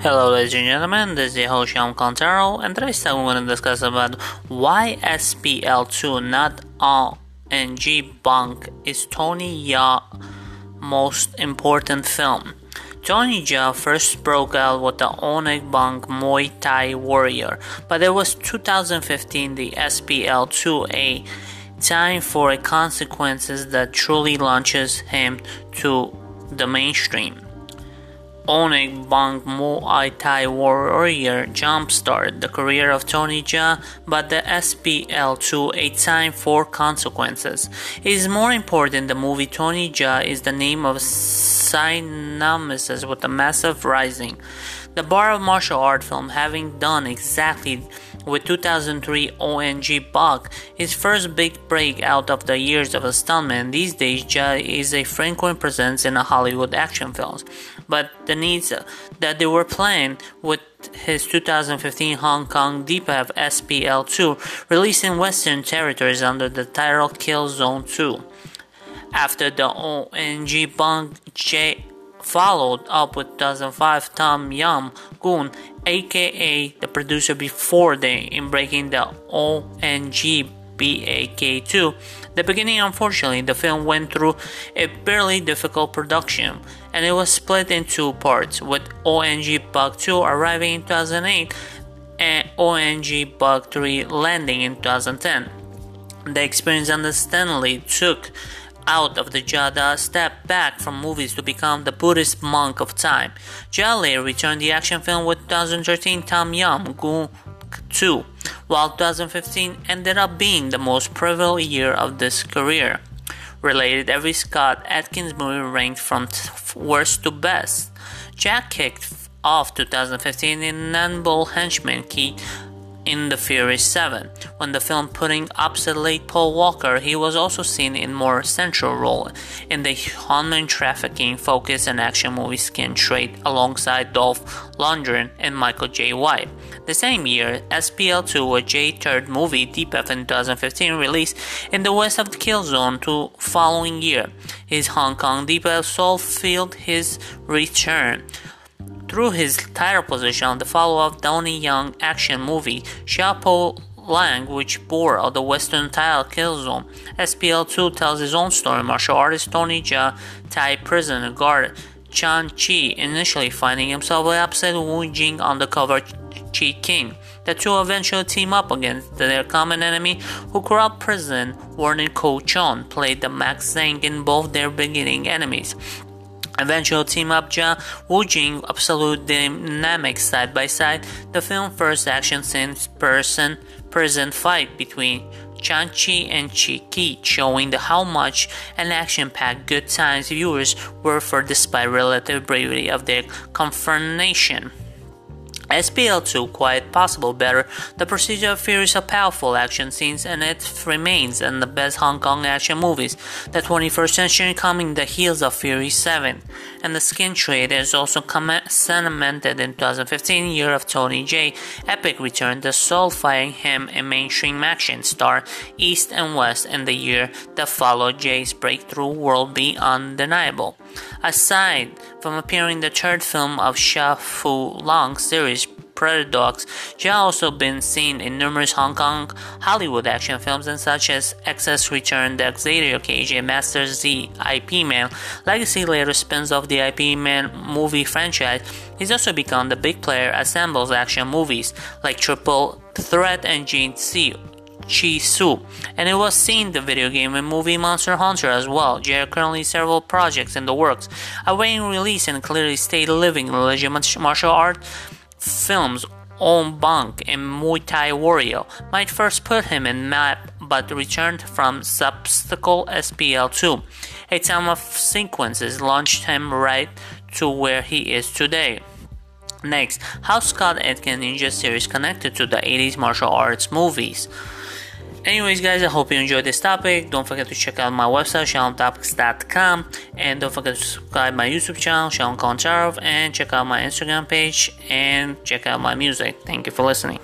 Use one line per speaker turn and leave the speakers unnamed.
Hello ladies and gentlemen, this is your host Contaro and today's time we're going to discuss about why SPL2 not Ong-Bak is Tony Jaa most important film. Tony Jaa first broke out with the Ongg Bang Muay Thai Warrior, but it was 2015 the SPL2 a time for consequences that truly launches him to the mainstream. Ongg Bang Muay Thai Warrior jump-started the career of Tony Jaa, but the SPL2 A Time for Consequences is more important. The movie Tony Jaa is the name of synonymous with the massive rising. The bar of martial art film having done exactly with 2003 ONG Bak, his first big break out of the years of a stuntman. These days, Jaa is a frequent presence in Hollywood action films, but the needs that they were playing with his 2015 Hong Kong Deepav SPL2 released in Western territories under the title Kill Zone 2. After the ONG Bang J followed up with 2005 Tom Yum Goong, aka the producer before they in breaking the ONG BAK2. The beginning, unfortunately, the film went through a barely difficult production and it was split in two parts, with ONG Bug 2 arriving in 2008 and Ong-Bak 3 landing in 2010. The experience understandably took out of the Jada stepped back from movies to become the Buddhist monk of time. Later returned the action film with 2013 Tom Yum Goong 2, while 2015 ended up being the most pivotal year of this career. Related, every Scott Adkins movie ranked from worst to best. Jaa kicked off 2015 in Nunbull Henchman Key in The Fury 7. When the film putting opposite late Paul Walker, he was also seen in more central role in the human trafficking focus and action movie Skin Trade alongside Dolph Lundgren and Michael Jai White. The same year, SPL2, a J-third movie, Deepav in 2015, released in the west of the Kill Zone two following year. His Hong Kong Deepav Soul filled his return. Through his title position on the follow-up Donnie Yen action movie Sha Po Lang, which bore of the Western title Killzone, SPL2 tells his own story. Martial artist Tony Jaa, Thai prison guard Chan Chi, initially finding himself opposite Wu Jing undercover Chi King. The two eventually team up against their common enemy, who corrupt prison warden Ko Chon played the Max Zhang in both their beginning enemies. Eventual team up Jaa Wu Jing absolute dynamic side by side. The film first action since person prison fight between Chan Chi and Chi Ki, showing the how much an action-packed good times viewers were for despite relative bravery of their confrontation. SPL2 quite possible better. The procedure of Fury is a powerful action scenes and it remains in the best Hong Kong action movies. The 21st century coming the heels of Fury 7. And the skin trade is also cemented in 2015 year of Tony Jaa Epic returned the soul firing him a mainstream action star East and West in the year that followed Jaa's breakthrough world be undeniable. Aside from appearing in the third film of Sha Po Lang series Predator Dogs, she has also been seen in numerous Hong Kong Hollywood action films and such as Excess Return, The Xander Cage, and Master Z, IP Man. Legacy later spins off the IP Man movie franchise. He's also become the big player assembles action movies like Triple Threat and Gene C Chi Su, and it was seen the video game and movie Monster Hunter as well. There are currently several projects in the works, awaiting release and clearly state living the legend martial art films Ongg Bang and Muay Thai Warrior might first put him in map but returned from substacle SPL2. A time of sequences launched him right to where he is today. Next, how Scott Adkins Ninja series connected to the 80s martial arts movies. Anyways, guys, I hope you enjoyed this topic. Don't forget to check out my website, ShyamTopics.com, and don't forget to subscribe my YouTube channel, Shyam Koncharov, and check out my Instagram page and check out my music. Thank you for listening.